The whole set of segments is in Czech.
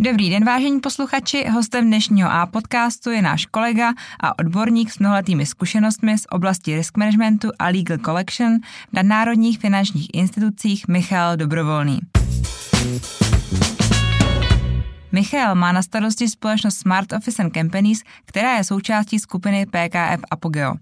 Dobrý den, vážení posluchači. Hostem dnešního A podcastu je náš kolega a odborník s mnoholetými zkušenostmi z oblasti risk managementu a legal collection na národních finančních institucích Michal Dobrovolný. Michal má na starosti společnost Smart Office and Companies, která je součástí skupiny PKF Apogeo.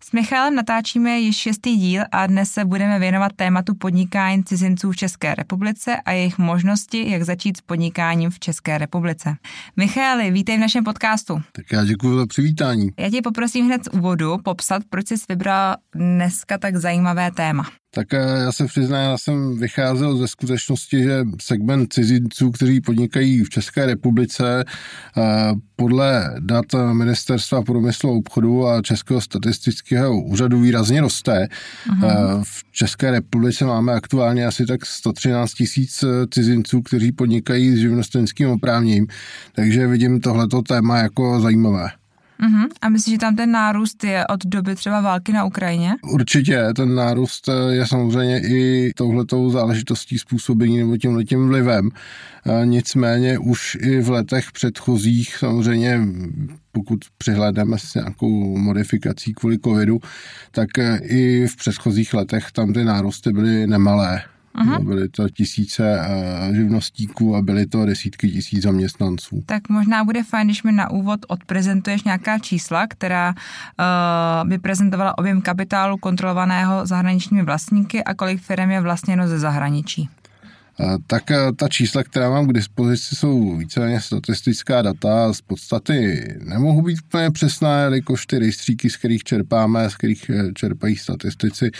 S Michalem natáčíme již šestý díl a dnes se budeme věnovat tématu podnikání cizinců v České republice a jejich možnosti, jak začít s podnikáním v České republice. Michali, vítej v našem podcastu. Tak já děkuji za přivítání. Já tě poprosím hned z úvodu popsat, proč jsi vybral dneska tak zajímavé téma. Tak eh, já se přiznám, já jsem vycházel ze skutečnosti, že segment cizinců, kteří podnikají v České republice, eh, podle dat Ministerstva průmyslu a obchodu a Českého statistického úřadu výrazně roste. Uh-huh. V České republice máme aktuálně asi tak 113 tisíc cizinců, kteří podnikají s živnostenským oprávněním, takže vidím tohleto téma jako zajímavé. Uh-huh. A myslíš, že tam ten nárůst je od doby třeba války na Ukrajině? Určitě, ten nárůst je samozřejmě i touhletou záležitostí způsobený nebo tím letím vlivem. Nicméně už i v letech předchozích samozřejmě pokud přihlédneme s nějakou modifikací kvůli covidu, tak i v předchozích letech tam ty nárůsty byly nemalé. Uh-huh. Byly to tisíce uh, živnostníků a byly to desítky tisíc zaměstnanců. Tak možná bude fajn, když mi na úvod odprezentuješ nějaká čísla, která uh, by prezentovala objem kapitálu kontrolovaného zahraničními vlastníky a kolik firm je vlastněno ze zahraničí. Tak eh, ta čísla, která mám k dispozici, jsou víceméně statistická data. Z podstaty nemohu být úplně přesná, jelikož ty rejstříky, z kterých čerpáme, z kterých eh, čerpají statistici,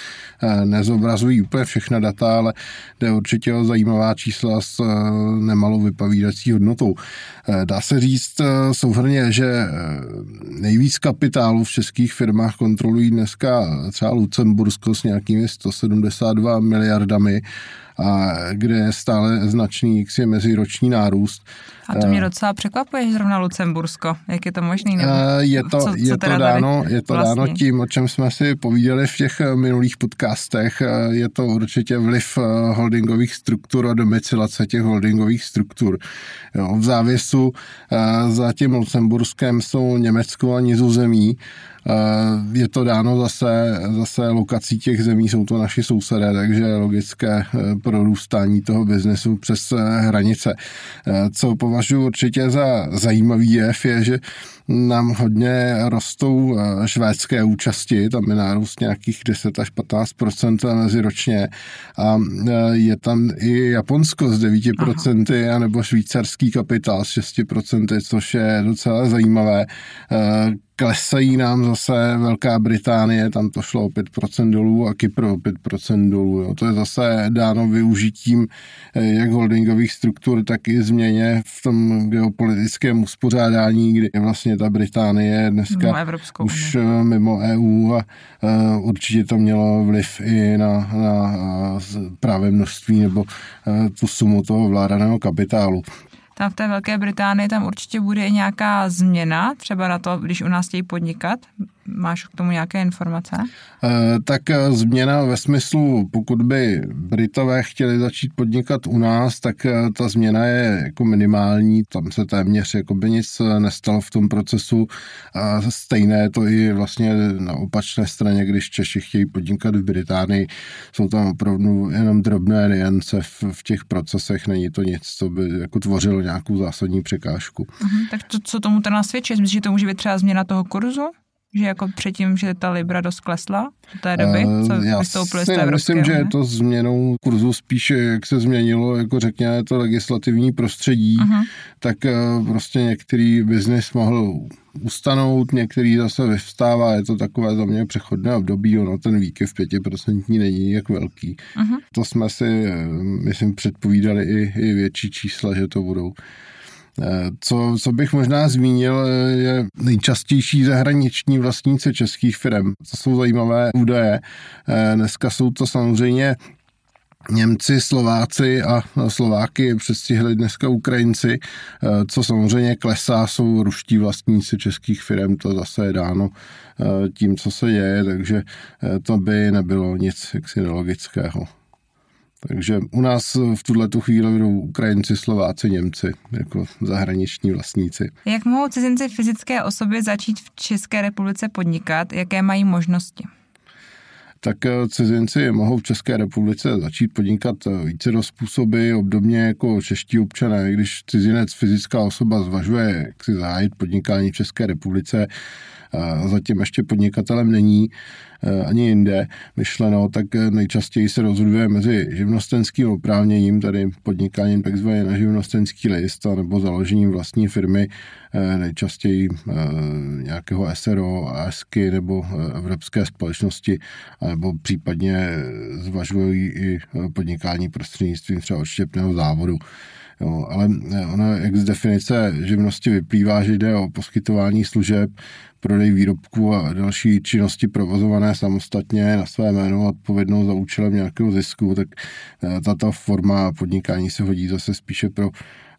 eh, nezobrazují úplně všechna data, ale jde určitě o zajímavá čísla s nemalou vypovídací hodnotou. Dá se říct souhrně, že nejvíc kapitálu v českých firmách kontrolují dneska třeba Lucembursko s nějakými 172 miliardami, a kde je stále značný jaksi meziroční nárůst. A to mě eh, docela překvapuje, že zrovna Lucembursko. Jak je to možné? Eh, je to, co, je, co to dáno, je to vlastně? dáno tím, o čem jsme si povídali v těch eh, minulých podcastech. Je to určitě vliv holdingových struktur a domicilace těch holdingových struktur. Jo, v závěsu za tím Lucemburskem jsou Německo a Nizozemí je to dáno zase, zase lokací těch zemí, jsou to naši sousedé, takže logické prorůstání toho biznesu přes hranice. Co považuji určitě za zajímavý jev, je, že nám hodně rostou eh, švédské účasti, tam je nárůst nějakých 10 až 15% meziročně a eh, je tam i Japonsko s 9% Aha. nebo švýcarský kapitál s 6% což je docela zajímavé. Eh, klesají nám zase Velká Británie, tam to šlo o 5% dolů a Kypr o 5% dolů. Jo. To je zase dáno využitím jak holdingových struktur, tak i změně v tom geopolitickém uspořádání, kdy vlastně ta Británie dneska mimo Evropskou už. Eh, mimo EU a uh, určitě to mělo vliv i na, na právě množství nebo uh, tu sumu toho vládaného kapitálu tam v té Velké Británii tam určitě bude nějaká změna, třeba na to, když u nás chtějí podnikat. Máš k tomu nějaké informace? E, tak eh, změna ve smyslu, pokud by Britové chtěli začít podnikat u nás, tak eh, ta změna je jako minimální, tam se téměř jako by nic nestalo v tom procesu a stejné to i vlastně na opačné straně, když Češi chtějí podnikat v Británii, jsou tam opravdu jenom drobné niance v, v těch procesech, není to nic, co by jako tvořilo nějakou zásadní překážku. Uh-huh, tak to, co tomu teda nasvědčí? Myslíš, že to může být třeba změna toho kurzu? Že jako předtím, že ta Libra dost klesla do té doby, eh, co Já vystoupili z té myslím, že je to změnou kurzu spíše, jak se změnilo, jako řekněme, to legislativní prostředí, uh-huh. tak eh, prostě některý biznis mohl ustanout, některý zase vyvstává, je to takové za mě přechodné období, ono ten výkyv pětiprocentní není jak velký. Uh-huh. To jsme si, eh, myslím, předpovídali i, i větší čísla, že to budou. Eh, co, co bych možná zmínil, eh, je nejčastější zahraniční vlastníci českých firm. To jsou zajímavé údaje. Eh, dneska jsou to samozřejmě Němci, Slováci a Slováky přestihli dneska Ukrajinci, co samozřejmě klesá, jsou ruští vlastníci českých firm, to zase je dáno tím, co se děje, takže to by nebylo nic jaksi nelogického. Takže u nás v tuhle tu chvíli budou Ukrajinci, Slováci, Němci jako zahraniční vlastníci. Jak mohou cizinci fyzické osoby začít v České republice podnikat? Jaké mají možnosti? tak eh, cizinci mohou v České republice začít podnikat eh, více do způsoby, obdobně jako čeští občané. Když cizinec, fyzická osoba zvažuje, jak si zahájit podnikání v České republice, zatím ještě podnikatelem není e, ani jinde myšleno, tak nejčastěji se rozhoduje mezi živnostenským oprávněním, tady podnikáním takzvaně na živnostenský list, nebo založením vlastní firmy, e, nejčastěji e, nějakého SRO, ASKY nebo evropské společnosti, nebo případně zvažují i podnikání prostřednictvím třeba odštěpného závodu. Jo, ale ono, jak z definice živnosti vyplývá, že jde o poskytování služeb, prodej výrobků a další činnosti provozované samostatně na své jméno odpovědnou za účelem nějakého zisku, tak eh, tato forma podnikání se hodí zase spíše pro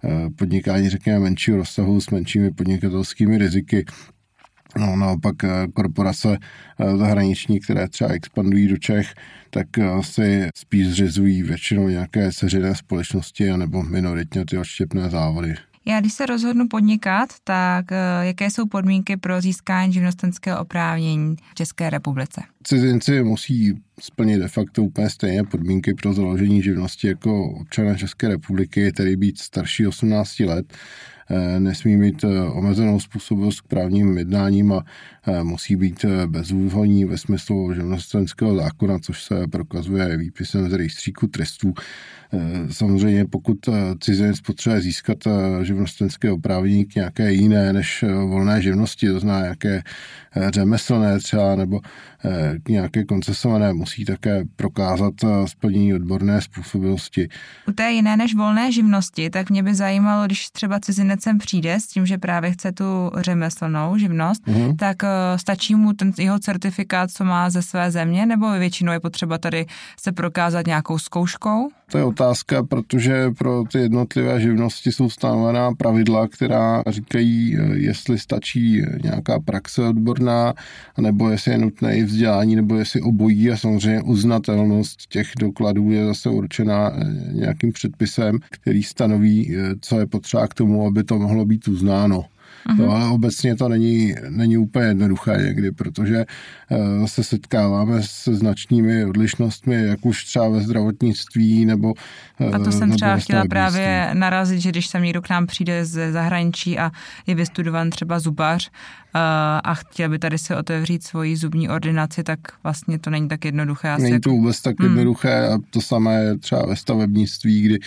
eh, podnikání, řekněme, menšího rozsahu s menšími podnikatelskými riziky. No, naopak eh, korporace zahraniční, které třeba expandují do Čech, tak si spíš zřizují většinou nějaké seřené společnosti anebo minoritně ty odštěpné závody. Já když se rozhodnu podnikat, tak eh, jaké jsou podmínky pro získání živnostenského oprávnění v České republice? Cizinci musí splnit de facto úplně stejné podmínky pro založení živnosti jako občané České republiky, tedy být starší 18 let, eh, nesmí mít eh, omezenou způsobilost k právním jednáním a musí být bezúhonní ve smyslu živnostenského zákona, což se prokazuje výpisem z rejstříku trestů. Eh, samozřejmě pokud eh, cizinec potřebuje získat eh, živnostenské oprávnění k nějaké jiné než volné živnosti, to znamená nějaké řemeslné třeba nebo k nějaké koncesované, musí také prokázat splnění odborné způsobilosti. U té jiné než volné živnosti, tak mě by zajímalo, když třeba cizinec sem přijde s tím, že právě chce tu řemeslnou živnost, uh-huh. tak stačí mu ten jeho certifikát, co má ze své země, nebo většinou je potřeba tady se prokázat nějakou zkouškou? To je otázka, protože pro ty jednotlivé živnosti jsou stanovená pravidla, která říkají, eh, jestli stačí nějaká praxe odborná, nebo jestli je nutné i vzdělání, nebo jestli obojí a samozřejmě uznatelnost těch dokladů je zase určená eh, nějakým předpisem, který stanoví, eh, co je potřeba k tomu, aby to mohlo být uznáno. No, ale obecně to není, není úplně jednoduché někdy, protože uh, se setkáváme se značnými odlišnostmi, jak už třeba ve zdravotnictví nebo A to jsem třeba chtěla právě narazit, že když sem někdo k nám přijde ze zahraničí a je vystudovan třeba zubař a chtěl by tady si otevřít svoji zubní ordinaci, tak vlastně to není tak jednoduché. Asi není to jako- vůbec tak hmm. jednoduché a to samé je třeba ve stavebnictví, kdy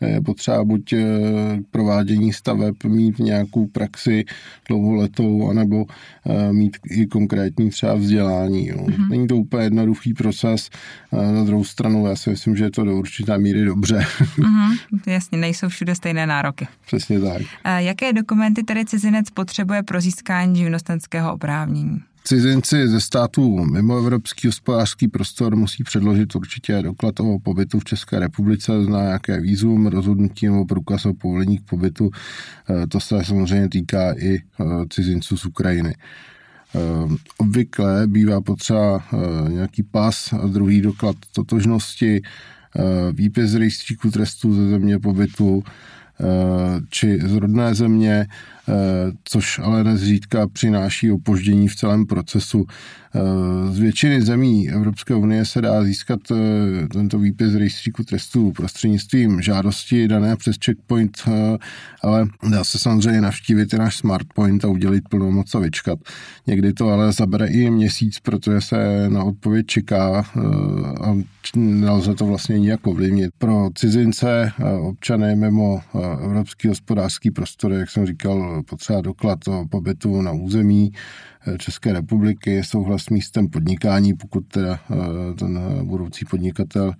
je potřeba buď eh, provádění staveb mít nějakou praxi dlouholetou, anebo eh, mít i konkrétní třeba vzdělání. Jo. Hmm. Není to úplně jednoduchý proces. Na druhou stranu já si myslím, že je to do určité míry dobře. Hmm. Jasně, nejsou všude stejné nároky. Přesně tak. Jaké dokumenty tedy cizinec potřebuje pro získání živnostenského oprávnění. Cizinci ze států mimo evropský hospodářský prostor musí předložit určitě doklad o pobytu v České republice, zná nějaké výzum, rozhodnutí nebo průkaz o povolení k pobytu. Eh, to se samozřejmě týká i eh, cizinců z Ukrajiny. Eh, obvykle bývá potřeba nějaký pas a druhý doklad totožnosti, výpis z rejstříku trestů ze země pobytu, či z rodné země, což ale nezřídka přináší opoždění v celém procesu. Z většiny zemí Evropské unie se dá získat eh, tento výpis z rejstříku trestů prostřednictvím žádosti dané přes checkpoint, eh, ale dá se samozřejmě navštívit i náš smartpoint a udělit plnomoc a vyčkat. Někdy to ale zabere i měsíc, protože se na odpověď čeká eh, a nelze to vlastně nijak ovlivnit. Pro cizince, občany mimo Evropský hospodářský prostor, jak jsem říkal, potřeba doklad o pobytu na území, České republiky, souhlas s místem podnikání, pokud teda eh, ten budoucí podnikatel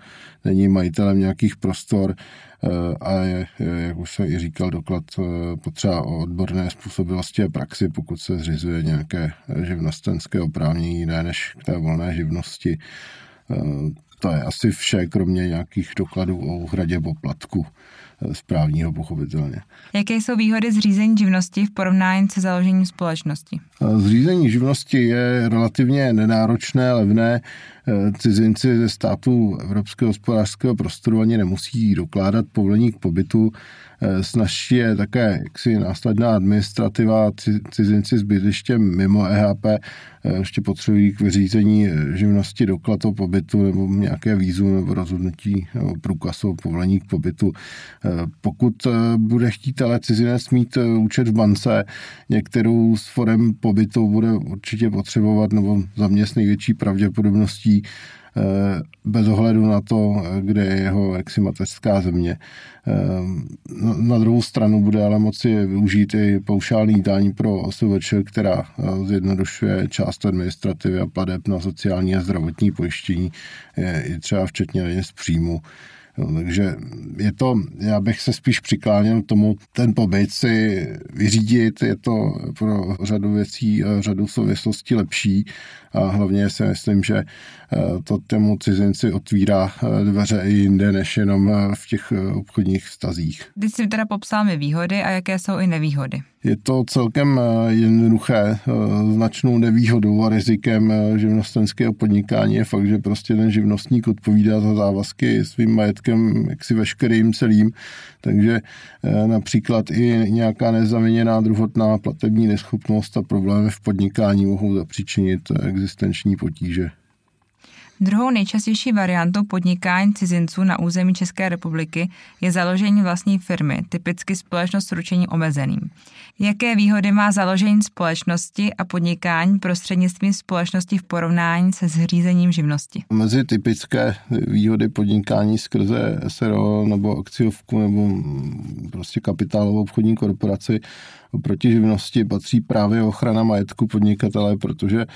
není majitelem nějakých prostor eh, a je, jak už jsem i říkal, doklad eh, potřeba o odborné způsobilosti a praxi, pokud se zřizuje nějaké živnostenské oprávnění jiné než k té volné živnosti. To je asi vše, kromě nějakých dokladů o uhradě poplatku správního pochopitelně. Jaké jsou výhody zřízení živnosti v porovnání se založením společnosti? Zřízení živnosti je relativně nenáročné, levné, cizinci ze států Evropského hospodářského prostoru ani nemusí dokládat povolení k pobytu. Snažší je také jaksi následná administrativa, cizinci s bydlištěm mimo EHP ještě potřebují k vyřízení živnosti doklad o pobytu nebo nějaké vízu nebo rozhodnutí nebo průkaz o povolení k pobytu. Pokud bude chtít ale cizinec mít účet v bance, některou z forem pobytu bude určitě potřebovat nebo za mě s největší pravděpodobností eh, bez ohledu na to, kde je jeho jaksi mateřská země. Eh, na druhou stranu bude ale moci využít i paušální jídání pro OSVČ, která eh, zjednodušuje část administrativy a pladeb na sociální a zdravotní pojištění, i třeba včetně z příjmu. No, takže je to, já bych se spíš přikláněl tomu ten pobyt si vyřídit, je to pro řadu věcí, řadu souvislostí lepší a hlavně si myslím, že eh, to tému cizinci otvírá eh, dveře i jinde, než jenom eh, v těch obchodních vztazích. Ty jsi teda popsal mi výhody a jaké jsou i nevýhody. Je to celkem jednoduché. Značnou nevýhodou a rizikem živnostenského podnikání je fakt, že prostě ten živnostník odpovídá za závazky svým majetkem, jaksi veškerým celým. Takže například i nějaká nezaviněná druhotná platební neschopnost a problémy v podnikání mohou zapříčinit existenční potíže. Druhou nejčastější variantou podnikání cizinců na území České republiky je založení vlastní firmy, typicky společnost s ručením omezeným. Jaké výhody má založení společnosti a podnikání prostřednictvím společnosti v porovnání se zřízením živnosti? Mezi typické výhody podnikání skrze SRO nebo akciovku nebo prostě kapitálovou obchodní korporaci oproti živnosti patří právě ochrana majetku podnikatele, protože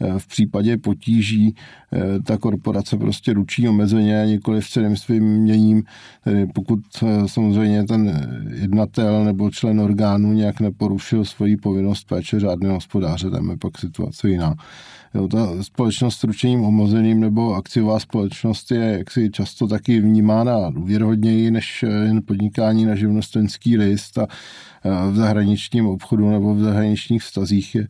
Eh, v případě potíží eh, ta korporace prostě ručí omezeně, nikoli v celém svým měním, tedy pokud eh, samozřejmě ten jednatel nebo člen orgánu nějak neporušil svoji povinnost péče řádného hospodáře, tam je pak situace jiná. Jo, ta společnost s ručením omezeným nebo akciová společnost je jaksi často taky vnímána důvěrhodněji než jen podnikání na živnostenský list a v zahraničním obchodu nebo v zahraničních vztazích je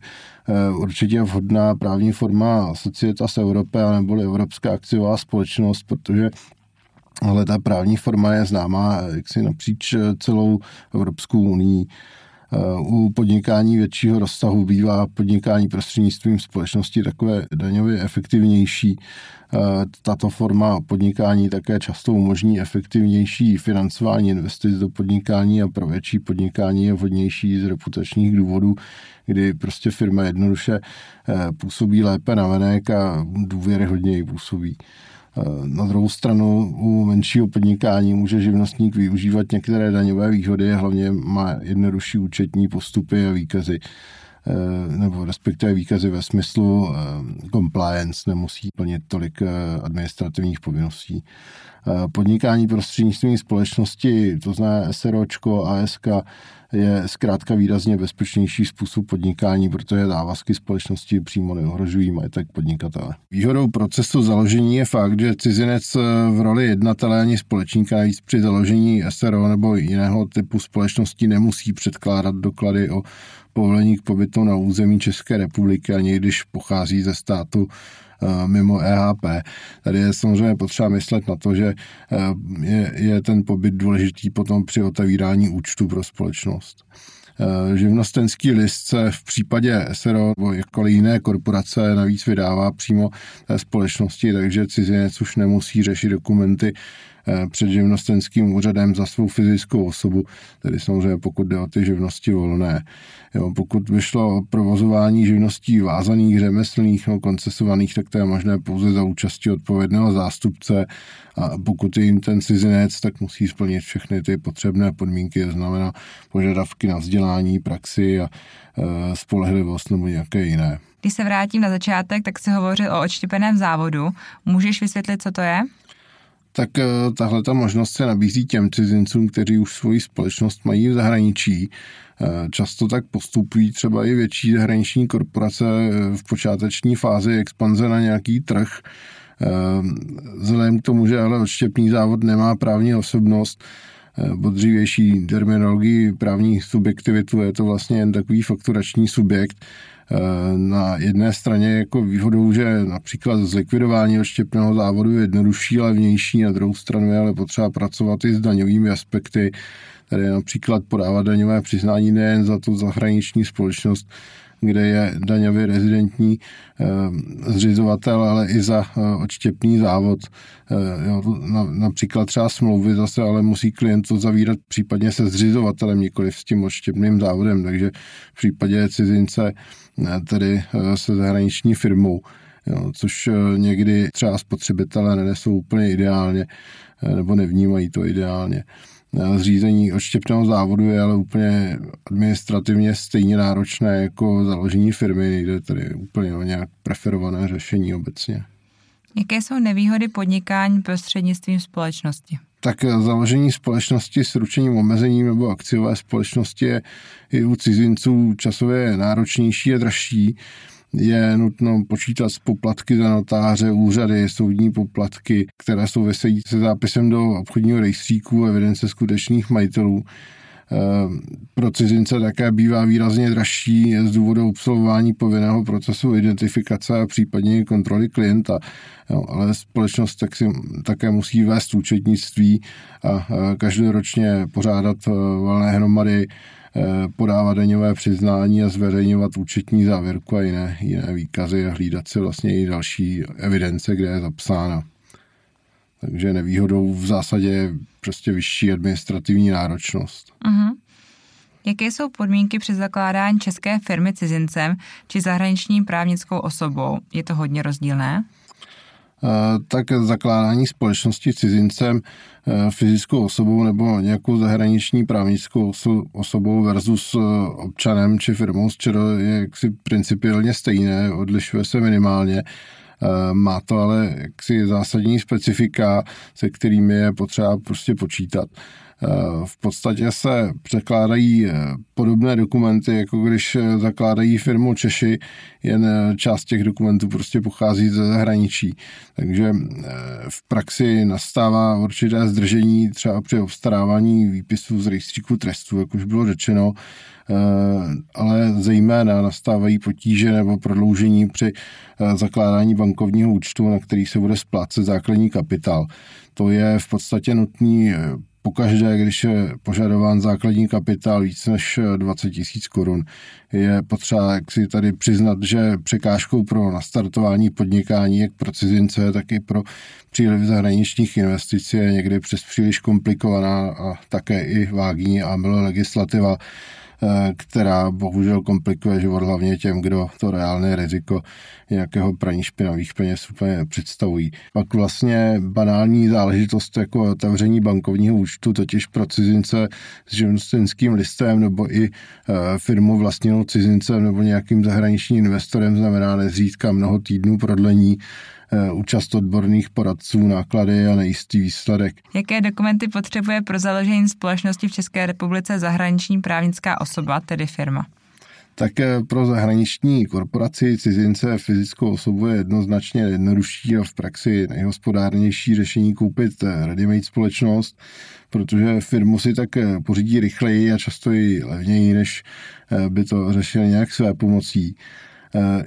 určitě vhodná právní forma Societas Europea nebo Evropská akciová společnost, protože ale ta právní forma je známá jaksi napříč celou Evropskou unii. U podnikání většího rozsahu bývá podnikání prostřednictvím společnosti takové daňově efektivnější. Tato forma podnikání také často umožní efektivnější financování investic do podnikání a pro větší podnikání je vhodnější z reputačních důvodů, kdy prostě firma jednoduše eh, působí lépe na venek a důvěryhodněji působí. Na druhou stranu u menšího podnikání může živnostník využívat některé daňové výhody, hlavně má jednodušší účetní postupy a výkazy nebo respektive výkazy ve smyslu eh, compliance, nemusí plnit tolik eh, administrativních povinností. Podnikání prostřednictvím společnosti, to znamená SROčko, ASK, je zkrátka výrazně bezpečnější způsob podnikání, protože závazky společnosti přímo neohrožují majetek podnikatele. Výhodou procesu založení je fakt, že cizinec v roli jednatele ani společníka navíc při založení SRO nebo jiného typu společnosti nemusí předkládat doklady o povolení k pobytu na území České republiky, ani když pochází ze státu Eh, mimo EHP. Tady je samozřejmě potřeba myslet na to, že eh, je, je ten pobyt důležitý potom při otevírání účtu pro společnost. Eh, živnostenský list se v případě SRO nebo jakkoliv jiné korporace navíc vydává přímo té společnosti, takže cizinec už nemusí řešit dokumenty před živnostenským úřadem za svou fyzickou osobu, tedy samozřejmě pokud jde o ty živnosti volné. Jo, pokud by šlo o provozování živností vázaných, řemeslných nebo koncesovaných, tak to je možné pouze za účastí odpovědného zástupce a pokud je jim ten cizinec, tak musí splnit všechny ty potřebné podmínky, to znamená požadavky na vzdělání, praxi a e, spolehlivost nebo nějaké jiné. Když se vrátím na začátek, tak si hovořil o odštěpeném závodu. Můžeš vysvětlit, co to je? Tak eh, tahle ta možnost se nabízí těm cizincům, kteří už svoji společnost mají v zahraničí. Eh, často tak postupují třeba i větší zahraniční korporace eh, v počáteční fázi expanze na nějaký trh. Vzhledem k tomu, že ale odštěpný závod nemá právní osobnost, po dřívější terminologii právní subjektivitu je to vlastně jen takový fakturační subjekt, na jedné straně jako výhodou, že například zlikvidování odštěpného závodu je jednodušší, levnější, na druhou stranu je ale potřeba pracovat i s daňovými aspekty, tedy například podávat daňové přiznání nejen za tu zahraniční společnost, kde je daňově rezidentní eh, zřizovatel, ale i za eh, odštěpný závod. Eh, například třeba smlouvy zase ale musí klient to zavírat případně se zřizovatelem, nikoli s tím odštěpným závodem, takže v případě cizince tedy se zahraniční firmou, jo, což někdy třeba spotřebitelé nenesou úplně ideálně nebo nevnímají to ideálně. Zřízení odštěpného závodu je ale úplně administrativně stejně náročné jako založení firmy, nejde tady úplně o nějak preferované řešení obecně. Jaké jsou nevýhody podnikání prostřednictvím společnosti? Tak založení společnosti s ručením omezením nebo akciové společnosti je i u cizinců časově náročnější a dražší je nutno počítat s poplatky za notáře, úřady, soudní poplatky, které souvisejí se zápisem do obchodního rejstříku evidence skutečných majitelů. Eh, pro cizince také bývá výrazně dražší z důvodu absolvování povinného procesu identifikace a případně kontroly klienta. Jo, ale společnost tak si, také musí vést účetnictví a každoročně pořádat eh, valné hromady Eh, podávat daňové přiznání a zveřejňovat účetní závěrku a jiné, jiné výkazy a hlídat si vlastně i další evidence, kde je zapsána. Takže nevýhodou v zásadě je prostě vyšší administrativní náročnost. Uh-huh. Jaké jsou podmínky při zakládání české firmy cizincem či zahraniční právnickou osobou? Je to hodně rozdílné? Eh, tak zakládání společnosti cizincem, eh, fyzickou osobou nebo nějakou zahraniční právnickou osobou versus eh, občanem či firmou z ČR je jaksi principiálně stejné, odlišuje se minimálně. Má to ale jaksi zásadní specifika, se kterými je potřeba prostě počítat. V podstatě se překládají podobné dokumenty, jako když zakládají firmu Češi, jen část těch dokumentů prostě pochází ze zahraničí. Takže v praxi nastává určité zdržení třeba při obstarávání výpisů z rejstříku trestů, jak už bylo řečeno, ale zejména nastávají potíže nebo prodloužení při zakládání bankovního účtu, na který se bude splácet základní kapitál. To je v podstatě nutný pokaždé, když je požadován základní kapitál víc než 20 tisíc korun, je potřeba jak si tady přiznat, že překážkou pro nastartování podnikání jak pro cizince, tak i pro příliv zahraničních investic je někdy přes příliš komplikovaná a také i vágní a legislativa, Eh, která bohužel komplikuje život hlavně těm, kdo to reálné riziko nějakého praní špinavých peněz úplně představují. Pak vlastně banální záležitost jako otevření bankovního účtu, totiž pro cizince s živnostenským listem nebo i eh, firmu vlastněnou cizincem nebo nějakým zahraničním investorem znamená nezřídka mnoho týdnů prodlení Eh, účast odborných poradců, náklady a nejistý výsledek. Jaké dokumenty potřebuje pro založení společnosti v České republice zahraniční právnická osoba, tedy firma? tak eh, pro zahraniční korporaci cizince fyzickou osobu je jednoznačně jednodušší a v praxi nejhospodárnější řešení koupit eh, ready společnost, protože firmu si tak pořídí rychleji a často i levněji, než by to řešili nějak své pomocí.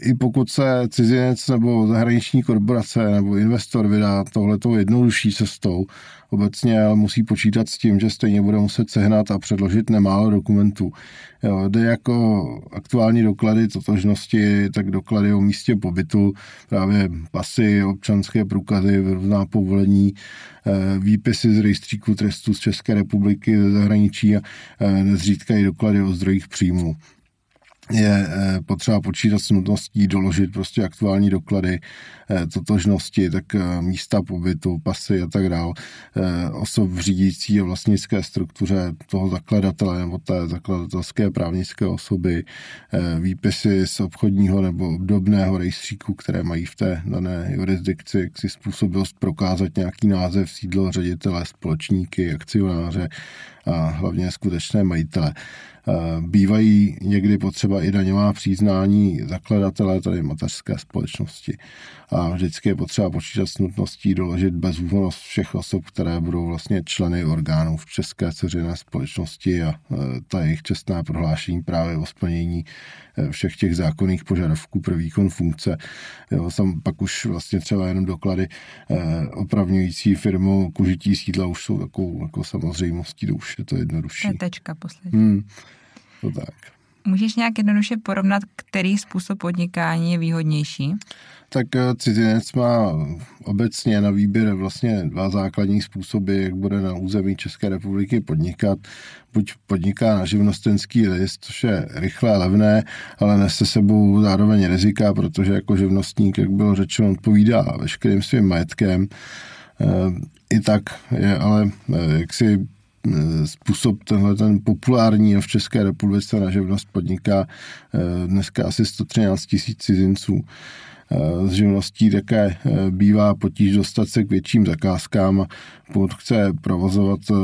I pokud se cizinec nebo zahraniční korporace nebo investor vydá tohletou jednodušší cestou, obecně musí počítat s tím, že stejně bude muset sehnat a předložit nemálo dokumentů. Jo, jde jako aktuální doklady totožnosti, tak doklady o místě pobytu, právě pasy, občanské průkazy, různá povolení, eh, výpisy z rejstříku trestů z České republiky, ze zahraničí a eh, nezřídka i doklady o zdrojích příjmů je eh, potřeba počítat s nutností doložit prostě aktuální doklady eh, totožnosti, tak eh, místa pobytu, pasy a tak dále, osob v řídící a vlastnické struktuře toho zakladatele nebo té zakladatelské právnické osoby, výpisy z obchodního nebo obdobného rejstříku, které mají v té dané jurisdikci, si způsobilost prokázat nějaký název, sídlo ředitele, společníky, akcionáře a hlavně skutečné majitele. Bývají někdy potřeba třeba i daňová přiznání zakladatele, tedy mateřské společnosti. A vždycky je potřeba počítat s nutností doložit bezúhonnost všech osob, které budou vlastně členy orgánů v České ceřiné společnosti a e, ta jejich čestná prohlášení právě o splnění e, všech těch zákonných požadavků pro výkon funkce. Jo, sam pak už vlastně třeba jenom doklady eh, opravňující firmu k užití sídla už jsou takovou jako samozřejmostí, to už je to jednodušší. To je tečka poslední. Hmm, to tak. Můžeš nějak jednoduše porovnat, který způsob podnikání je výhodnější? Tak eh, cizinec má obecně na výběr vlastně dva základní způsoby, jak bude na území České republiky podnikat. Buď podniká na živnostenský list, což je rychlé, levné, ale nese sebou zároveň rizika, protože jako živnostník, jak bylo řečeno, odpovídá veškerým svým majetkem. Eh, I tak je ale eh, jaksi způsob tenhle ten populární v České republice na živnost podniká dneska asi 113 tisíc cizinců z živností také eh, bývá potíž dostat se k větším zakázkám pokud chce provozovat eh,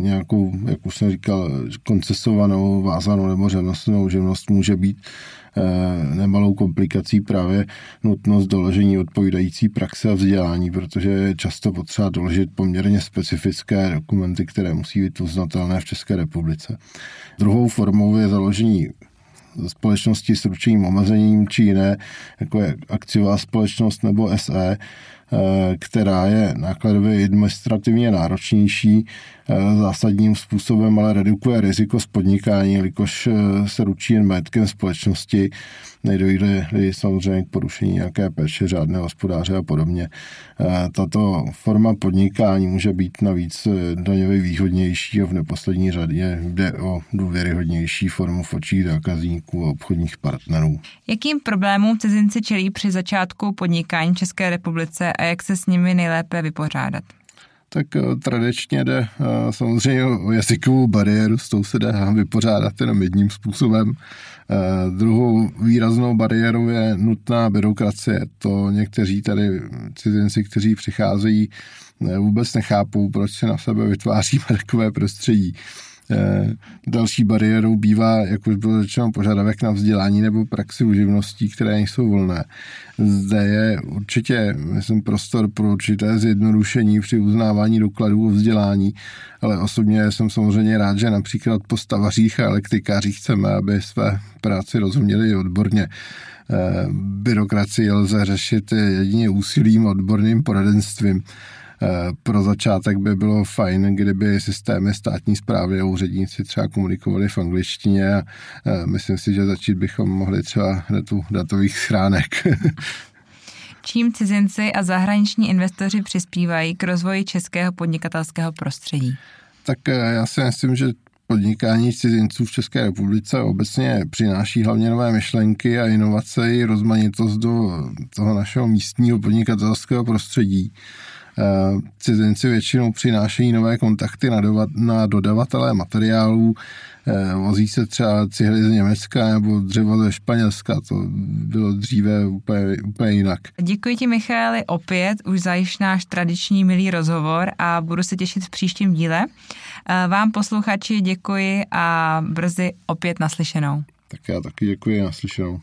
nějakou, jak už jsem říkal, koncesovanou, vázanou nebo řemeslnou živnost, může být eh, nemalou komplikací právě nutnost doložení odpovídající praxe a vzdělání, protože je často potřeba doložit poměrně specifické dokumenty, které musí být uznatelné v České republice. Druhou formou je založení společnosti s ručením omezením či jiné, jako je akciová společnost nebo SE, která je nákladově administrativně náročnější, eh, zásadním způsobem ale redukuje riziko z podnikání, jelikož eh, se ručí jen majetkem společnosti nedojde samozřejmě k porušení nějaké péče řádného hospodáře a podobně. Eh, tato forma podnikání může být navíc eh, daňově výhodnější a v neposlední řadě jde o důvěryhodnější formu v očích zákazníků a obchodních partnerů. Jakým problémům cizinci čelí při začátku podnikání České republice a jak se s nimi nejlépe vypořádat? tak eh, tradičně jde eh, samozřejmě o jazykovou bariéru, s tou se dá vypořádat jenom jedním způsobem. Eh, druhou výraznou bariérou je nutná byrokracie. To někteří tady cizinci, kteří přicházejí, vůbec nechápou, proč se na sebe vytváříme takové prostředí. Eh, další bariérou bývá, jak už bylo řečeno, požadavek na vzdělání nebo praxi u živností, které nejsou volné. Zde je určitě, myslím, prostor pro určité zjednodušení při uznávání dokladů o vzdělání, ale osobně jsem samozřejmě rád, že například po stavařích a elektrikářích chceme, aby své práci rozuměli odborně. Eh, byrokracii lze řešit jedině úsilím odborným poradenstvím. Eh, pro začátek by bylo fajn, kdyby systémy státní zprávy a úředníci třeba komunikovali v angličtině a eh, myslím si, že začít bychom mohli třeba tu datových schránek. Čím cizinci a zahraniční investoři přispívají k rozvoji českého podnikatelského prostředí? Tak eh, já si myslím, že podnikání cizinců v České republice obecně přináší hlavně nové myšlenky a inovace i rozmanitost do toho našeho místního podnikatelského prostředí. Eh, cizinci většinou přinášejí nové kontakty na, dova, na dodavatele materiálů, eh, vozí se třeba cihly z Německa nebo dřevo ze Španělska, to bylo dříve úplně, úplně jinak. Děkuji ti, Michaeli, opět už za již náš tradiční milý rozhovor a budu se těšit v příštím díle. Eh, vám posluchači děkuji a brzy opět naslyšenou. Tak já taky děkuji naslyšenou.